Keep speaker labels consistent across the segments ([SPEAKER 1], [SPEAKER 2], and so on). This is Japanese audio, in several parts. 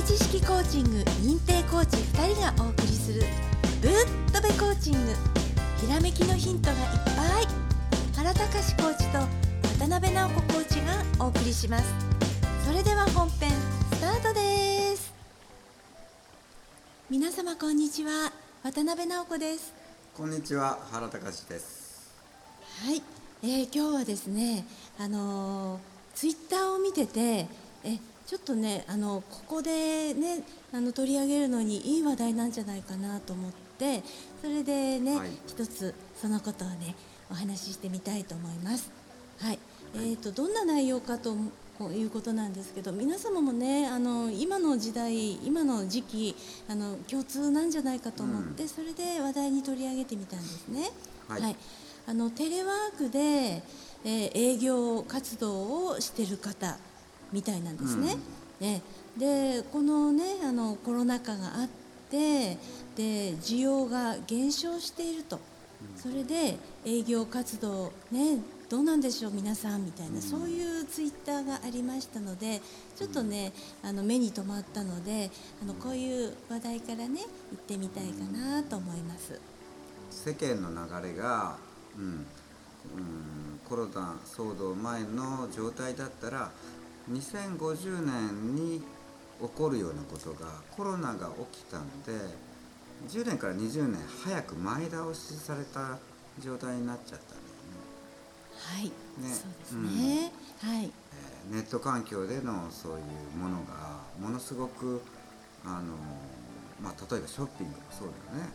[SPEAKER 1] べ知識コーチング認定コーチ2人がお送りするぶっとべコーチング。ひらめきのヒントがいっぱい。原隆コーチと渡辺直子コーチがお送りします。それでは本編スタートです。皆様こんにちは。渡辺直子です。
[SPEAKER 2] こんにちは。原隆です。
[SPEAKER 1] はい、えー今日はですねあのーツイッターを見ててえちょっとねあのここでねあの取り上げるのにいい話題なんじゃないかなと思ってそれでね、
[SPEAKER 2] はい。
[SPEAKER 1] 一つそのことをねお話ししてみたいと思います。はい、えー、とどんな内容かということなんですけど皆様もねあの今の時代今の時期あの共通なんじゃないかと思って、それで話題に取り上げてみたんですね。
[SPEAKER 2] はい。
[SPEAKER 1] あのテレワークで、えー営業活動をしてる方みたいなんですね。ね。でこのねあのコロナ禍があってで需要が減少していると、それで営業活動ねどうなんでしょう皆さんみたいな、そういうツイッターがありましたのでちょっとねあの目に留まったのであのこういう話題からね行ってみたいかなと思います。
[SPEAKER 2] 世間の流れが、うんうん、コロナ騒動前の状態だったら2050年に起こるようなことがコロナが起きたんで10年から20年早く前倒しされた状態になっちゃったんだよね。
[SPEAKER 1] はい、
[SPEAKER 2] ね
[SPEAKER 1] そうですね。はい、
[SPEAKER 2] えーネット環境でのそういうものがものすごくあの、まあ、例えばショッピングもそうだよね、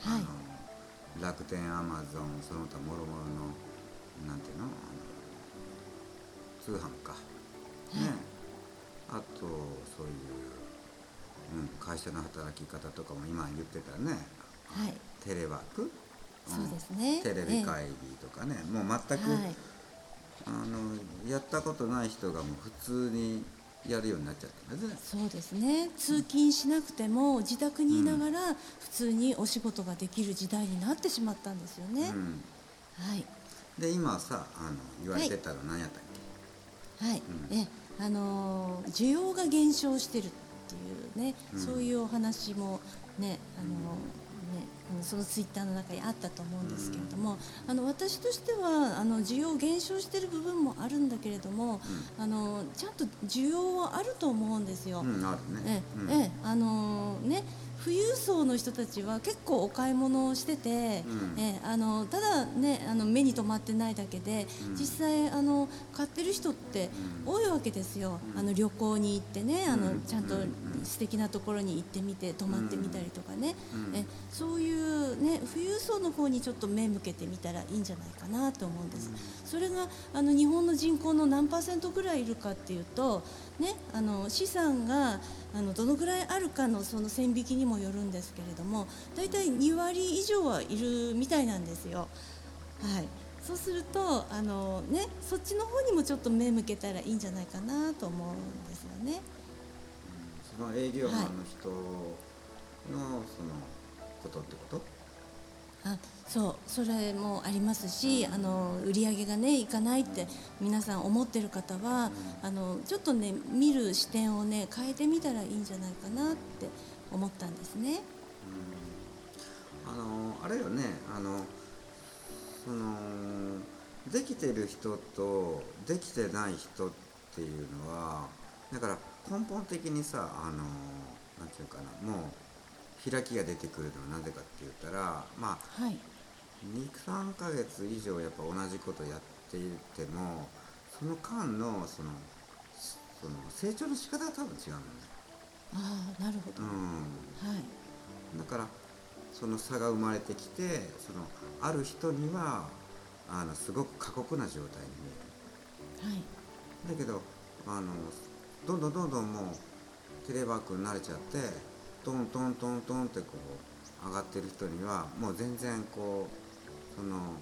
[SPEAKER 1] はい。
[SPEAKER 2] あの楽天アマゾンその他もろもろのなんていうの？あの通販か、ねあとそういう、うん、会社の働き方とかも今言ってたね。
[SPEAKER 1] はい、
[SPEAKER 2] テレワーク、ん。
[SPEAKER 1] そうですね。
[SPEAKER 2] テレビ会議とかね、もう全く、
[SPEAKER 1] はい、
[SPEAKER 2] あのやったことない人がもう普通にやるようになっちゃったんですね。
[SPEAKER 1] そうですね。通勤しなくても自宅にいながら普通にお仕事ができる時代になってしまったんですよね。
[SPEAKER 2] うん、
[SPEAKER 1] はい、
[SPEAKER 2] で今さあの言われてたの何やったっけ、
[SPEAKER 1] はい、え、あのー需要が減少してるっていうね、
[SPEAKER 2] うん。
[SPEAKER 1] そういうお話もね、あのそのツイッターの中にあったと思うんですけれども、あの私としてはあの需要減少している部分もあるんだけれども、あのちゃんと需要はあると思うんですよ。
[SPEAKER 2] ある
[SPEAKER 1] え
[SPEAKER 2] ね。
[SPEAKER 1] ええあのね富裕層の人たちは結構お買い物をしてて、
[SPEAKER 2] うん
[SPEAKER 1] えあのただねあの目に留まってないだけで、
[SPEAKER 2] うん
[SPEAKER 1] 実際あの買ってる人って多いわけですよ、
[SPEAKER 2] うん
[SPEAKER 1] あの旅行に行ってねあの、ちゃんと素敵なところに行ってみて泊まってみたりとかね、
[SPEAKER 2] うん
[SPEAKER 1] えそういうね富裕層の方にちょっと目向けてみたらいいんじゃないかなと思うんです。それがあの日本の人口の何パーセントぐらいいるかっていうと、ね、あの資産があのどのぐらいあるかのその線引きにもよるんですけれども大体2割以上はいるみたいなんですよ。はいそうするとあの、ね、そっちの方にもちょっと目向けたらいいんじゃないかなと思うんですよね。
[SPEAKER 2] その営業マンの人のそのことってこと？
[SPEAKER 1] あそうそれもありますしあの売り上げがねいかないって皆さん思ってる方は、あのちょっとね見る視点をね変えてみたらいいんじゃないかなって思ったんですね。
[SPEAKER 2] あのあれよねあのそのできてる人とできてない人っていうのはだから根本的にさあのなんていうかなもう開きが出てくるのはなぜかって言ったらまあ
[SPEAKER 1] はい、
[SPEAKER 2] 23ヶ月以上やっぱ同じことやっていてもその間のそのその成長の仕方が多分違うんだよ
[SPEAKER 1] ああなるほど、
[SPEAKER 2] うん。
[SPEAKER 1] はい。
[SPEAKER 2] だからその差が生まれてきてそのある人にはあのすごく過酷な状態に見
[SPEAKER 1] はい。
[SPEAKER 2] えるだけどあのどんどんどんどんもうテレワークに慣れちゃってトントントントンってこう上がってる人にはもう全然こうその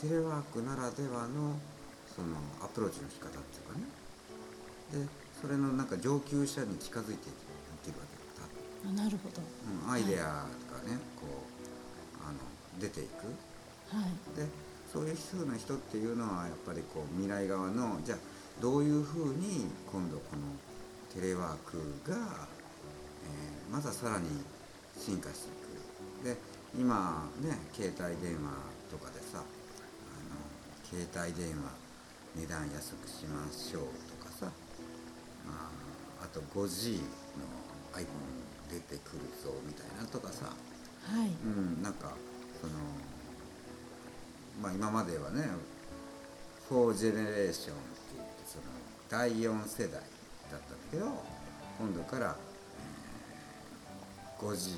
[SPEAKER 2] テレワークならではのそのアプローチの仕方っていうかね。でそれのなんか上級者に近づいていってるわけだ
[SPEAKER 1] あなるほど。
[SPEAKER 2] うん、アイデアとかね、こうあの出ていく。
[SPEAKER 1] はい。
[SPEAKER 2] でそういう風な人っていうのはやっぱりこう未来側のじゃあどういうふうに今度このテレワークがえーまずはさらに進化していく。で今ね携帯電話とかでさあの携帯電話値段安くしましょうとかさあーあと 5G の iPhone 出てくるぞみたいなとかさ。
[SPEAKER 1] はい。
[SPEAKER 2] うんなんかそのまあ今まではね4ジェネレーションって言ってその第4世代だったんだけど今度から、えー 5G、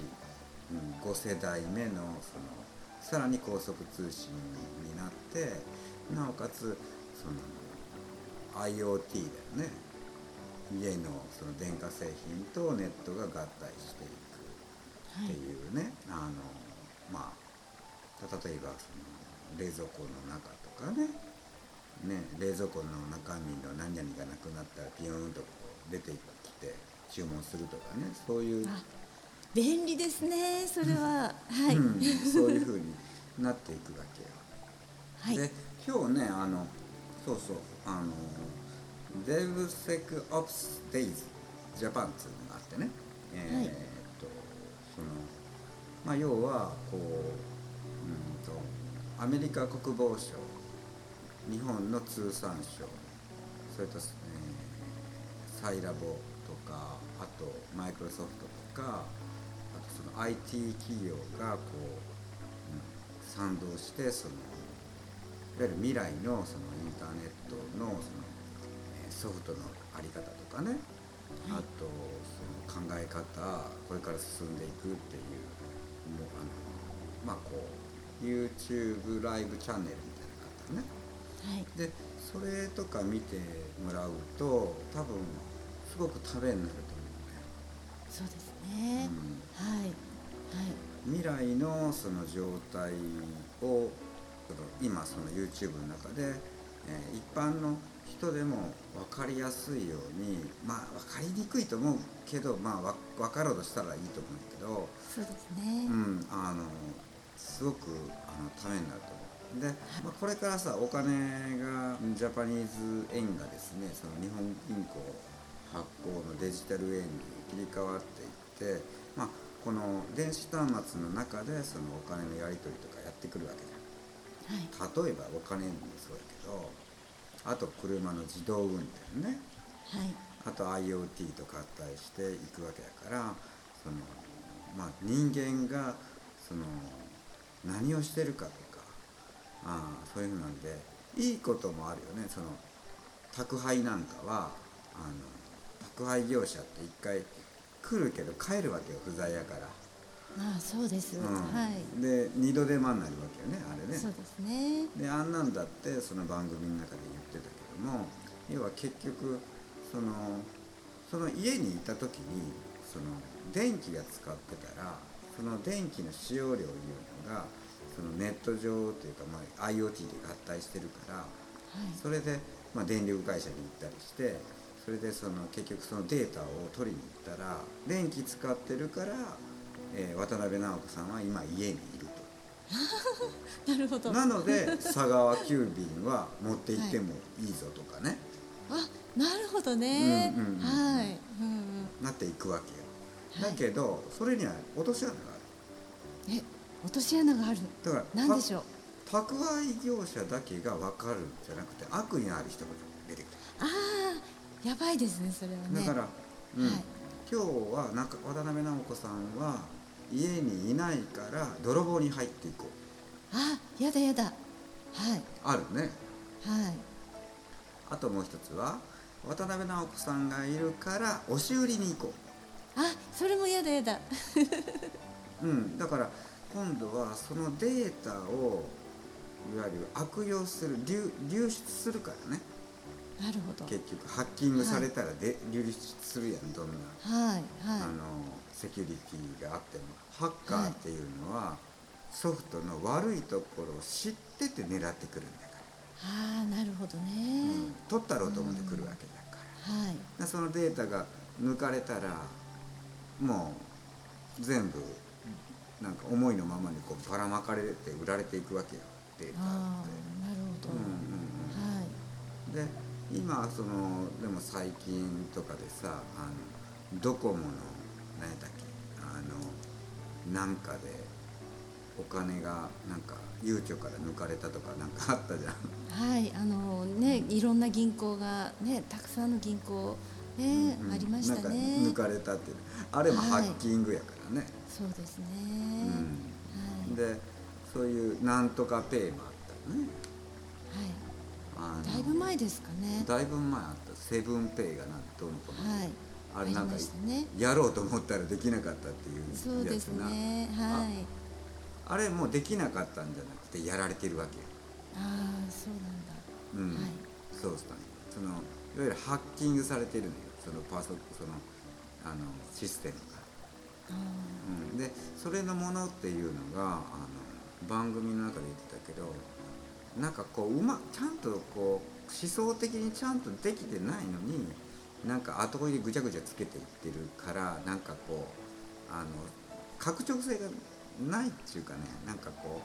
[SPEAKER 2] うん、5世代目のそのさらに高速通信になってなおかつその IoT だよね。家のその電化製品とネットが合体していくっていうね、あのまあ例えばその冷蔵庫の中とかね。ね冷蔵庫の中身の何々がなくなったらピヨーンと出てきて注文するとかねそういう、
[SPEAKER 1] あ便利ですねそれは。はい、
[SPEAKER 2] うん、そういう風になっていくわけよ。
[SPEAKER 1] はい。
[SPEAKER 2] で今日ねあのそうそうあの DevSecOps Days Japan っていうのがあってね。えー
[SPEAKER 1] はい。
[SPEAKER 2] っとそのまあ要はこううんとアメリカ国防省日本の通産省それと、えーサイラボとかあとマイクロソフトとかあとその IT 企業がこう、うん賛同してそのいわゆる未来のそのインターネットのその、えーソフトのあり方とかね、あとその考え方これから進んでいくっていうもうあのまあこう YouTube ライブチャンネルみたいなのがあったね。
[SPEAKER 1] はい。
[SPEAKER 2] でそれとか見てもらうと多分すごくためになると
[SPEAKER 1] そうですね、
[SPEAKER 2] 思うね、
[SPEAKER 1] はい。はい。
[SPEAKER 2] うん、未来のその状態を今その YouTube の中で、えー一般の人でも分かりやすいようにまあ分かりにくいと思うけどまあわ分かろうとしたらいいと思うけど、
[SPEAKER 1] そうですね、
[SPEAKER 2] うん、あのすごくあのためになると思う。で、まあ、これからさお金がジャパニーズ円がですね。その日本銀行発行のデジタル円に切り替わっていって、まあ、この電子端末の中でそのお金のやり取りとかやってくるわけ
[SPEAKER 1] はい
[SPEAKER 2] じゃん。例えばお金もそうだけどあと車の自動運転ね。
[SPEAKER 1] はい。
[SPEAKER 2] あと IoT と合体していくわけだからその、まあ、人間がその何をしてるかとかああそういうのなんでいいこともあるよね。その宅配なんかはあの宅配業者って一回来るけど帰るわけよ不在やから、
[SPEAKER 1] ああそうです、
[SPEAKER 2] うん。
[SPEAKER 1] はい。
[SPEAKER 2] で二度手間になるわけよねあれね。
[SPEAKER 1] そうですね。
[SPEAKER 2] であんなんだってその番組の中で言ってたけども要は結局そのその家にいた時にその電気が使ってたらその電気の使用量いうのがそのネット上というか、まあ、IoT で合体してるから
[SPEAKER 1] はい。
[SPEAKER 2] それで、まあ、電力会社に行ったりしてそれでその結局そのデータを取りに行ったら電気使ってるから、えー渡辺直子さんは今家にいると。
[SPEAKER 1] なるほど。
[SPEAKER 2] なので佐川急便は持って行ってもいいぞとかね、
[SPEAKER 1] あなるほどね、
[SPEAKER 2] うんうんうん
[SPEAKER 1] はい、うんうん、
[SPEAKER 2] なっていくわけよ、
[SPEAKER 1] はい。
[SPEAKER 2] だけどそれには落とし穴がある。
[SPEAKER 1] え落とし穴がある。
[SPEAKER 2] だから
[SPEAKER 1] 何でしょう。
[SPEAKER 2] た宅配業者だけが分かるんじゃなくて悪意のある人が出てく
[SPEAKER 1] ああやばいですねそれは
[SPEAKER 2] る、
[SPEAKER 1] ね。
[SPEAKER 2] だから、うん。
[SPEAKER 1] はい。
[SPEAKER 2] 今日はなんか渡辺直子さんは家にいないから泥棒に入っていこう。
[SPEAKER 1] あやだやだ。はい。
[SPEAKER 2] あるね。
[SPEAKER 1] はい。
[SPEAKER 2] あともう一つは渡辺直子さんがいるから押し売りに行こう。
[SPEAKER 1] あそれもやだやだ。
[SPEAKER 2] うん、だから今度はそのデータをいわゆる悪用する流流出するからね
[SPEAKER 1] なるほど。
[SPEAKER 2] 結局ハッキングされたらで、流出するやんどんな、
[SPEAKER 1] はいは
[SPEAKER 2] あのセキュリティがあってもハッカーっていうのは、ソフトの悪いところを知ってて狙ってくるんだか
[SPEAKER 1] いああなるほど
[SPEAKER 2] ら、
[SPEAKER 1] ね、
[SPEAKER 2] うん、取ったろうと思ってくるわけだから。
[SPEAKER 1] はい。
[SPEAKER 2] でそのデータが抜かれたらもう全部なんか思いのままにこうばらまかれて売られていくわけよデータって。
[SPEAKER 1] なるほど、
[SPEAKER 2] うんうん
[SPEAKER 1] はい。
[SPEAKER 2] うん、で今そのでも最近とかでさあのドコモの何やったっけ？あのなんかでお金がなんかゆうちょから抜かれたとかなんかあったじゃん。
[SPEAKER 1] はいあのねいろんな銀行がねたくさんの銀行ね、
[SPEAKER 2] うん
[SPEAKER 1] ありましたね。
[SPEAKER 2] 抜かれたっていう。あれもハ
[SPEAKER 1] はい。
[SPEAKER 2] ッキングやからね、
[SPEAKER 1] そうですね、
[SPEAKER 2] うん。
[SPEAKER 1] はい。
[SPEAKER 2] でそういうなんとかペイもあったよね。
[SPEAKER 1] はいだいぶ前ですかね。
[SPEAKER 2] だいぶ前あった。セブンペイがなんどうのこうの、
[SPEAKER 1] はい。
[SPEAKER 2] あれなんか
[SPEAKER 1] ね。
[SPEAKER 2] やろうと思ったらできなかったっていうやつな
[SPEAKER 1] そうですね。はい。
[SPEAKER 2] あれもうできなかったんじゃなくてやられてるわけよ。
[SPEAKER 1] ああそうなんだ、
[SPEAKER 2] うん、
[SPEAKER 1] はい。
[SPEAKER 2] そうしたね。そのいわゆるハッキングされてるのよ。そのパソそのあのシステムが、
[SPEAKER 1] あ
[SPEAKER 2] うん、でそれのものっていうのがあの番組の中で言ってたけどなんかこううまちゃんとこう思想的にちゃんとできてないのになんか後追いでぐちゃぐちゃつけていってるからなんかこうあの拡張性がないっていうかねなんかこ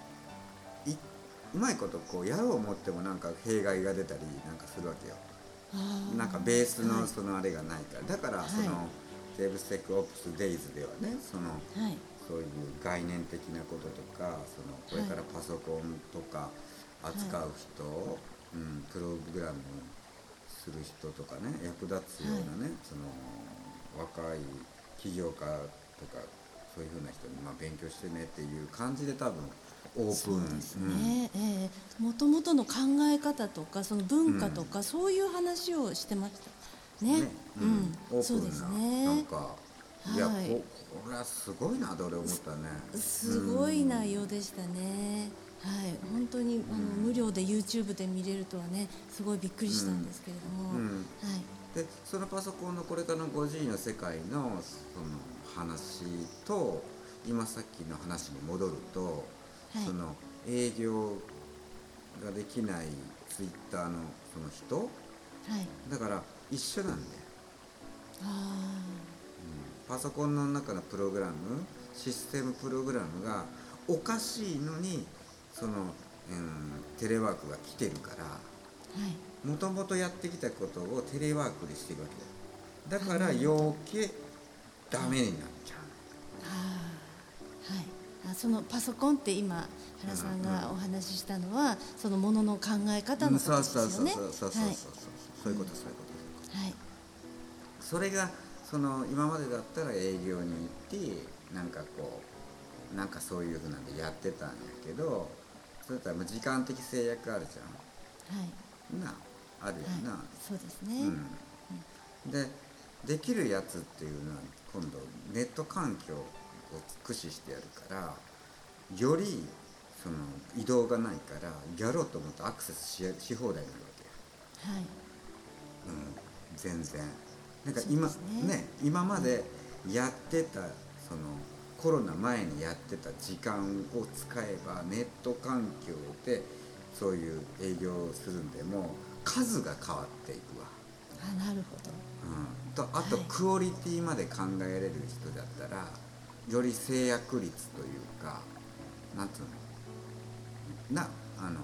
[SPEAKER 2] ういうまいことこうやろう思ってもなんか弊害が出たりなんかするわけよ。なんかベースの
[SPEAKER 1] はい。
[SPEAKER 2] そのあれがないから。だからその、
[SPEAKER 1] はい。
[SPEAKER 2] デーブ・ステック・オプス・デイズではねその
[SPEAKER 1] はい。
[SPEAKER 2] そういう概念的なこととかそのこれからパソコンとか扱う人、うん、プログラムする人とかね役立つようなね、その若い起業家とかそういうふうな人にまあ勉強してねっていう感じで多分オープン。
[SPEAKER 1] ですね、ええ。もともとの考え方とかその文化とか、そういう話をしてました。ね。
[SPEAKER 2] ね。
[SPEAKER 1] うん、
[SPEAKER 2] オープンな
[SPEAKER 1] そうです
[SPEAKER 2] なん
[SPEAKER 1] ね
[SPEAKER 2] か、い、や
[SPEAKER 1] はい。
[SPEAKER 2] ここれはすごいなと俺思ったね。
[SPEAKER 1] すごい内容でしたね、はい。本当にあの、無料で YouTube で見れるとはねすごいびっくりしたんですけれども、
[SPEAKER 2] うん。
[SPEAKER 1] はい。
[SPEAKER 2] でそのパソコンのこれからの 5G の世界のその話と今さっきの話に戻ると、
[SPEAKER 1] はい。
[SPEAKER 2] その営業ができないツイッターのその人？
[SPEAKER 1] はい。
[SPEAKER 2] だから一緒なんだよ、
[SPEAKER 1] あ
[SPEAKER 2] パソコンの中のプログラムシステムプログラムがおかしいのにその、うん、テレワークが来てるからもともとやってきたことをテレワークでしてるわけだだから余計ダメになっちゃう
[SPEAKER 1] あはい。あそのパソコンって今原さんがお話ししたのは、そのものの考え方のことですよね。
[SPEAKER 2] そうそうそうそう。そうそう
[SPEAKER 1] はい
[SPEAKER 2] そういうことそういうこと。
[SPEAKER 1] はい。
[SPEAKER 2] それがその今までだったら営業に行ってなんかこうなんかそういうふうなんでやってたんやけどそれとはもう時間的制約あるじ
[SPEAKER 1] はい。
[SPEAKER 2] ゃんなあるやんな、
[SPEAKER 1] はい、そうですね、
[SPEAKER 2] うん、でできるやつっていうのは今度ネット環境を駆使してやるからよりその移動がないからやろうと思ってアクセスしし放題になるわけよ、
[SPEAKER 1] はい。
[SPEAKER 2] うん、全然。なんか今
[SPEAKER 1] ね。
[SPEAKER 2] ね今までやってたそのコロナ前にやってた時間を使えばネット環境でそういう営業をするんでも数が変わっていくわ。
[SPEAKER 1] あなるほど。
[SPEAKER 2] うん、とあと
[SPEAKER 1] はい。
[SPEAKER 2] クオリティまで考えれる人だったらより制約率というかなんつうの？なあの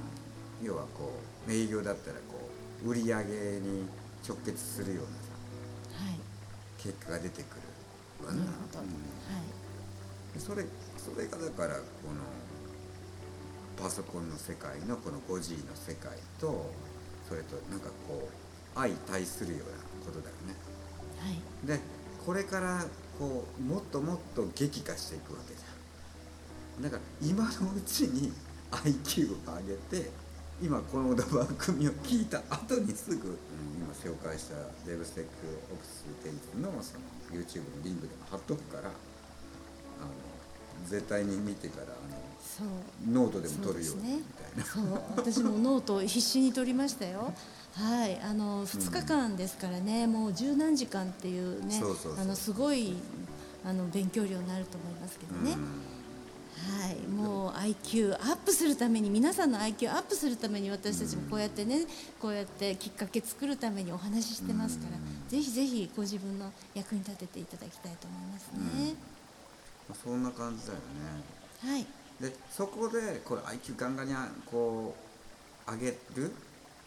[SPEAKER 2] 要はこう営業だったらこう売り上げに直結するようなさ
[SPEAKER 1] はい。
[SPEAKER 2] 結果が出てくるわ
[SPEAKER 1] な。るほど、
[SPEAKER 2] うん。
[SPEAKER 1] はい。
[SPEAKER 2] でそれそれがだからこのパソコンの世界のこの 5G の世界とそれとなんかこう相対するようなことだよね。
[SPEAKER 1] はい
[SPEAKER 2] でこれからこうもっともっと激化していくわけじゃんだから今のうちに IQ を上げて今この番組を聞いた後にすぐ、うん今紹介したデーブ・ステック・オプス・テイズのその YouTube のリンクでも貼っとくからあの絶対に見てからあ
[SPEAKER 1] そう
[SPEAKER 2] のノートでも取るようにみたいな。
[SPEAKER 1] そう私もノートを必死に取りましたよ。はい、あの2日間ですからね、もう十何時間っていうねあのすごいあの勉強量になると思いますけどね、はい、もう IQ アップするために皆さんの IQ アップするために私たちもこうやってねこうやってきっかけ作るためにお話ししてますから、ぜひぜひご自分の役に立てていただきたいと思いますね。
[SPEAKER 2] まあそんな感じだよね。
[SPEAKER 1] はい、
[SPEAKER 2] でそこでこれ IQ ガンガンにこう上げる？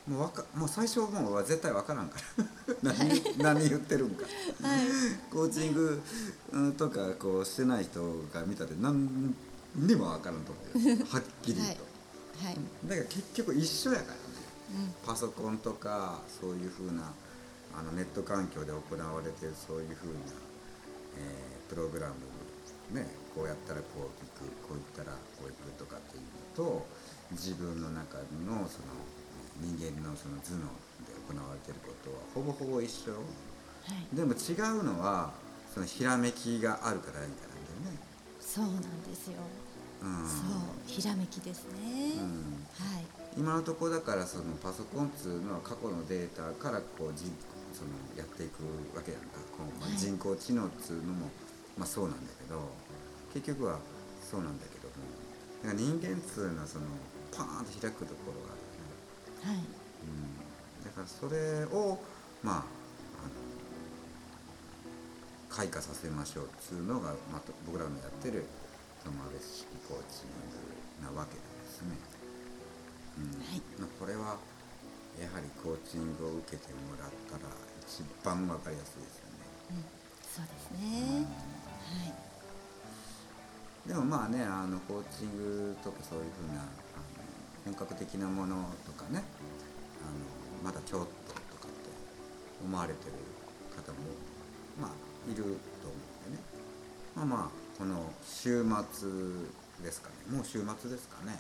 [SPEAKER 2] もうわかもう最初もう絶対わからんから。何何言ってるんか、
[SPEAKER 1] はい。
[SPEAKER 2] コーチングうんとかこうしてない人が見たって何にもわからんと思うよ はっきりと、
[SPEAKER 1] はい。はい。
[SPEAKER 2] だから結局一緒やからね。
[SPEAKER 1] うん。
[SPEAKER 2] パソコンとかそういうふうなあのネット環境で行われてるそういうふうな、えープログラムねこうやったらこういくこういったらこういくとかっていうのと自分の中のその人間のその頭脳で行われてることはほぼほぼ一緒。
[SPEAKER 1] はい。
[SPEAKER 2] でも違うのはそのひらめきがあるからなんだよね。
[SPEAKER 1] そうなんですよ、
[SPEAKER 2] うん。
[SPEAKER 1] そうひらめきですね、
[SPEAKER 2] うん。
[SPEAKER 1] はい。
[SPEAKER 2] 今のところだからそのパソコンっつうのは過去のデータからこう人そのやっていくわけやんか。こう、まあ
[SPEAKER 1] はい。
[SPEAKER 2] 人工知能っつうのも、まあ、そうなんだけど結局はそうなんだけどもだから人間っつうのはそのパーンと開くところがあるよね、
[SPEAKER 1] はい。
[SPEAKER 2] うん、だからそれをまああの開花させましょうっつうのが、まあ、と僕らのやってるトマベ式コーチングなわけなんですね。うん。
[SPEAKER 1] はい。
[SPEAKER 2] まあこれはやはりコーチングを受けてもらったら一番わかりやすいですよね。
[SPEAKER 1] うん、そうですね、はい。
[SPEAKER 2] でもまあねあのコーチングとかそういうふうなあの本格的なものとかねあのまだちょっととかって思われてる方もまあいると思うんでね。まあまあこの週末ですかね。もう週末ですかね。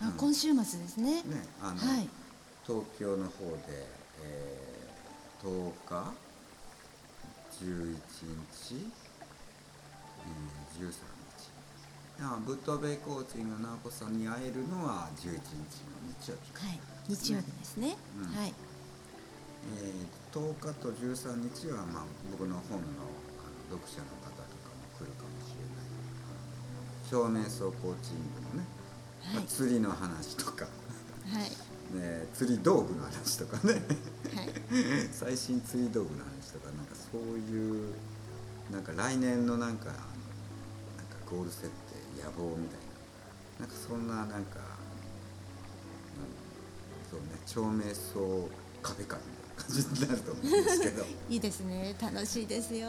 [SPEAKER 1] あ、
[SPEAKER 2] うん
[SPEAKER 1] 今週末ですね。
[SPEAKER 2] ねあの、
[SPEAKER 1] はい。
[SPEAKER 2] 東京の方で、えー、10日？11日、えー、13日。あブットベイコーチングの直子さんに会えるのは11日の日曜日か、
[SPEAKER 1] はい。日曜日ですね、
[SPEAKER 2] うん。
[SPEAKER 1] はい。
[SPEAKER 2] えー、10日と13日は、まあ、僕の本のあの読者の方とかも来るかもしれない照明層コーチングのね、まあ
[SPEAKER 1] はい。
[SPEAKER 2] 釣りの話とか、
[SPEAKER 1] はい
[SPEAKER 2] ね、釣り道具の話とかね。
[SPEAKER 1] はい。
[SPEAKER 2] 最新釣り道具の話とかなんかそういうなんか来年のなんかあのなんかゴール設定野望みたいな。なんかそんななんか、うん、そうね照明層カフェ会みたいな感じになると思うんですけど、
[SPEAKER 1] いいですね。楽しいですよ。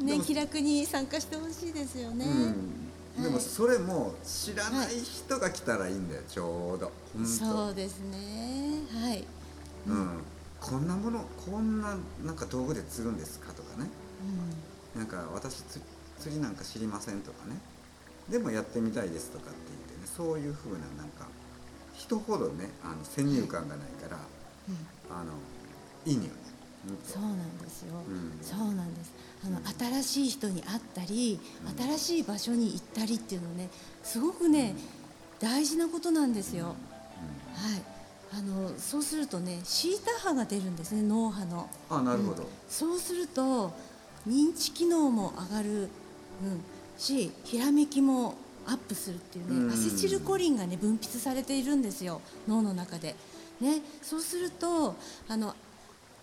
[SPEAKER 1] ね。気楽に参加してほしいですよね、
[SPEAKER 2] うん、でもそれも知らない人が来たらいいんだよちょうど。
[SPEAKER 1] そうですね。はい、
[SPEAKER 2] うん、こんなものこんななんか道具で釣るんですかとかね。
[SPEAKER 1] う
[SPEAKER 2] なんか私つ釣りなんか知りませんとかね。でもやってみたいですとかって言ってねそういう風ななんか人ほどねあの先入観がないから、
[SPEAKER 1] んうん、
[SPEAKER 2] あのいいのよ。ねうんと
[SPEAKER 1] そうなんですよ、
[SPEAKER 2] うん。
[SPEAKER 1] そうなんです。あの新しい人に会ったり、新しい場所に行ったりっていうのねすごくね、大事なことなんですよ、はい。あのそうするとねシータ波が出るんですね脳波の。
[SPEAKER 2] あなるほど、
[SPEAKER 1] うん。そうすると認知機能も上がる、うん、しひらめきもアップするっていうね、
[SPEAKER 2] うん。
[SPEAKER 1] アセチルコリンがね分泌されているんですよ脳の中で。ね、そうするとあの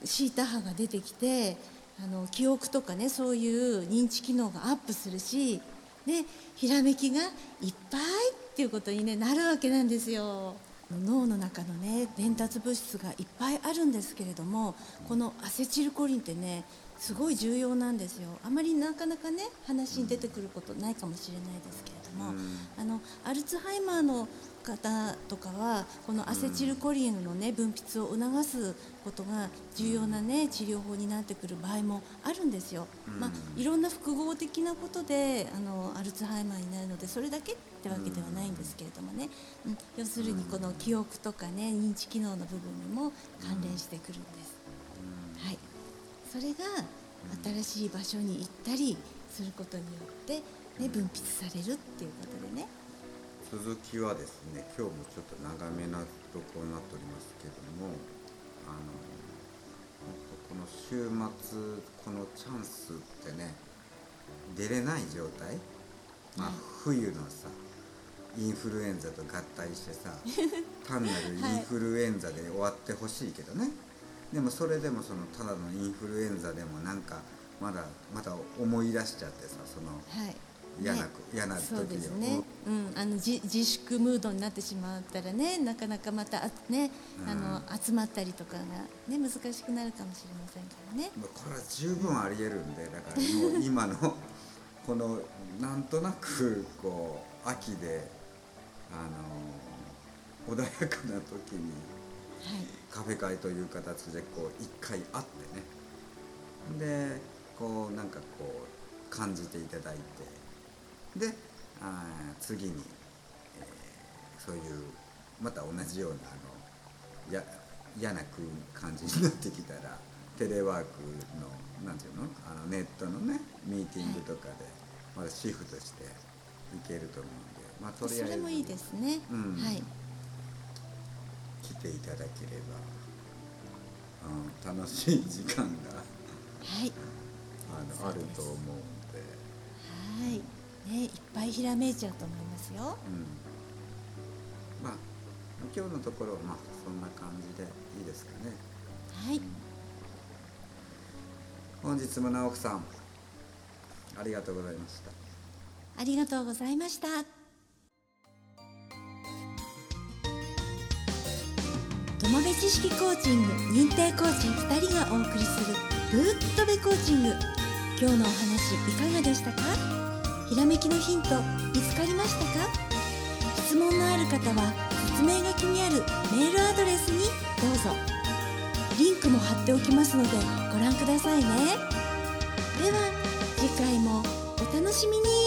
[SPEAKER 1] シータ波が出てきてあの記憶とかねそういう認知機能がアップするしでひらめきがいっぱいっていうことに、ね、なるわけなんですよ。脳の中のね伝達物質がいっぱいあるんですけれどもこのアセチルコリンってねすごい重要なんですよあまりなかなかね話に出てくることないかもしれないですけれども、
[SPEAKER 2] うん
[SPEAKER 1] あのアルツハイマーの方とかはこのアセチルコリンのね分泌を促すことが重要なね治療法になってくる場合もあるんですよ。
[SPEAKER 2] うん
[SPEAKER 1] まあいろんな複合的なことであのアルツハイマーになるのでそれだけってわけではないんですけれどもね、うん、要するにこの記憶とかね認知機能の部分にも関連してくるんです。はい、それが新しい場所に行ったりすることによって、ね、分泌されるっていうことでね。
[SPEAKER 2] 続きはですね今日もちょっと長めなとこになっておりますけどもあのこの週末このチャンスってね出れない状態？まあ
[SPEAKER 1] はい
[SPEAKER 2] 冬のさインフルエンザと合体してさ 単なるインフルエンザで終わってほしいけどね、でもそれでもそのただのインフルエンザでもなんかまだまた思い出しちゃってさその
[SPEAKER 1] はい。
[SPEAKER 2] 嫌な,、
[SPEAKER 1] ね。
[SPEAKER 2] 嫌な時
[SPEAKER 1] そうん、あの自自粛ムードになってしまったらねなかなかまたあねあの集まったりとかが、ね、難しくなるかもしれませんからね。
[SPEAKER 2] まあこれは十分ありえるんでだからもう今の このなんとなくこう秋であの穏やかな時に
[SPEAKER 1] はい。
[SPEAKER 2] カフェ会という形でこう一回会ってね。でこうなんかこう感じていただいて。であー次に、えーそういうまた同じようなあのや嫌な感じになってきたらテレワークのなんていうの？あのネットのねミーティングとかでまだシフトしていけると思うんで、まあ、とりあえず
[SPEAKER 1] それもいいですね。
[SPEAKER 2] うん。
[SPEAKER 1] はい。
[SPEAKER 2] 来ていただければ、うん、楽しい時間が
[SPEAKER 1] はい。
[SPEAKER 2] あのあると思う
[SPEAKER 1] ねいっぱいひらめいちゃうと思いますよ。
[SPEAKER 2] うん、まあ今日のところはまあそんな感じでいいですかね。
[SPEAKER 1] はい。
[SPEAKER 2] 本日も直樹さんありがとうございました。
[SPEAKER 1] ありがとうございました。友部知識コーチング認定コーチ2人がお送りするルートベコーチング。今日のお話いかがでしたか？ひらめきのヒント見つかりましたか？質問のある方は説明書きにあるメールアドレスにどうぞ。リンクも貼っておきますのでご覧くださいね。では次回もお楽しみに。